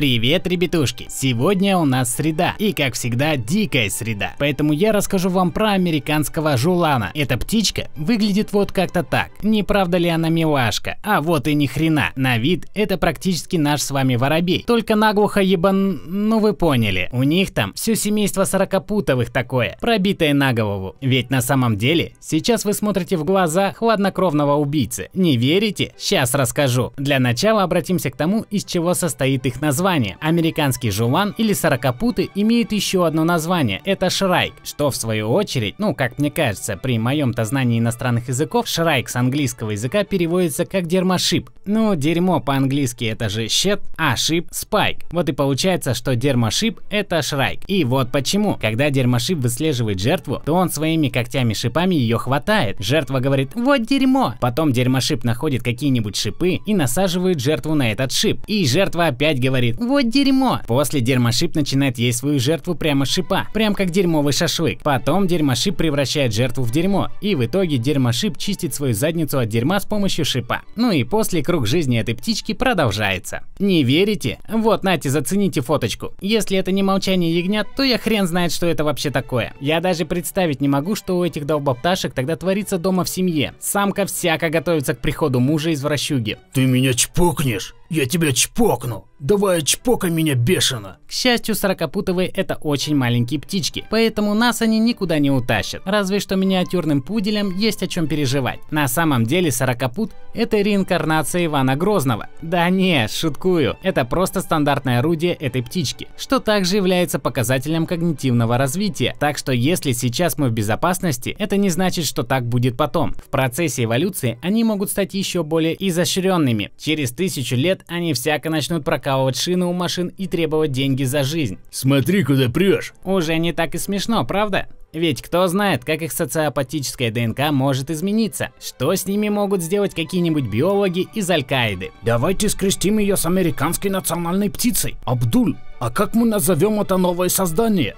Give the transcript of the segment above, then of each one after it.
Привет, ребятушки! Сегодня у нас среда, и как всегда дикая среда. Поэтому я расскажу вам про американского жулана. Эта птичка выглядит вот как-то так. Не правда ли она милашка? А вот и ни хрена. На вид это практически наш с вами воробей. Только наглухо ебан... Ну вы поняли. У них там все семейство сорокопутовых такое, пробитое на голову. Ведь на самом деле, сейчас вы смотрите в глаза хладнокровного убийцы. Не верите? Сейчас расскажу. Для начала обратимся к тому, из чего состоит их название название. Американский жулан или сорокопуты имеют еще одно название – это шрайк, что в свою очередь, ну как мне кажется, при моем-то знании иностранных языков, шрайк с английского языка переводится как дермошип. Ну, дерьмо по-английски это же щет, а шип – спайк. Вот и получается, что дермошип – это шрайк. И вот почему. Когда дермошип выслеживает жертву, то он своими когтями-шипами ее хватает. Жертва говорит «вот дерьмо». Потом дермошип находит какие-нибудь шипы и насаживает жертву на этот шип. И жертва опять говорит говорит «Вот дерьмо!». После дерьмошип начинает есть свою жертву прямо шипа, прям как дерьмовый шашлык. Потом дерьмошип превращает жертву в дерьмо, и в итоге дерьмошип чистит свою задницу от дерьма с помощью шипа. Ну и после круг жизни этой птички продолжается. Не верите? Вот, нате, зацените фоточку. Если это не молчание ягнят, то я хрен знает, что это вообще такое. Я даже представить не могу, что у этих долбопташек тогда творится дома в семье. Самка всяко готовится к приходу мужа из вращуги. Ты меня чпокнешь? Я тебя чпокну. Давай чпокай меня бешено. К счастью, сорокопутовые это очень маленькие птички, поэтому нас они никуда не утащат. Разве что миниатюрным пуделям есть о чем переживать. На самом деле сорокопут это реинкарнация Ивана Грозного. Да не, шуткую. Это просто стандартное орудие этой птички, что также является показателем когнитивного развития. Так что если сейчас мы в безопасности, это не значит, что так будет потом. В процессе эволюции они могут стать еще более изощренными. Через тысячу лет они всяко начнут прокалывать шины у машин и требовать деньги за жизнь. Смотри, куда прешь. Уже не так и смешно, правда? Ведь кто знает, как их социопатическая ДНК может измениться? Что с ними могут сделать какие-нибудь биологи из Аль-Каиды? Давайте скрестим ее с американской национальной птицей. Абдуль, а как мы назовем это новое создание?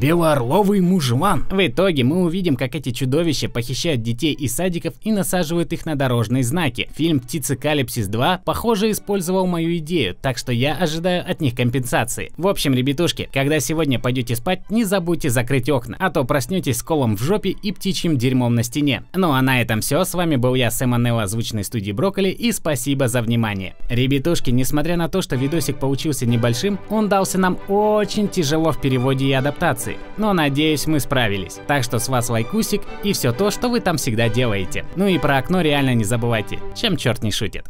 Белоорловый мужлан. В итоге мы увидим, как эти чудовища похищают детей из садиков и насаживают их на дорожные знаки. Фильм «Птицы Калипсис 2» похоже использовал мою идею, так что я ожидаю от них компенсации. В общем, ребятушки, когда сегодня пойдете спать, не забудьте закрыть окна, а то проснетесь с колом в жопе и птичьим дерьмом на стене. Ну а на этом все, с вами был я, Сэм Анелло, озвученной студии Брокколи, и спасибо за внимание. Ребятушки, несмотря на то, что видосик получился небольшим, он дался нам очень тяжело в переводе и адаптации ситуации. Но надеюсь, мы справились. Так что с вас лайкусик и все то, что вы там всегда делаете. Ну и про окно реально не забывайте, чем черт не шутит.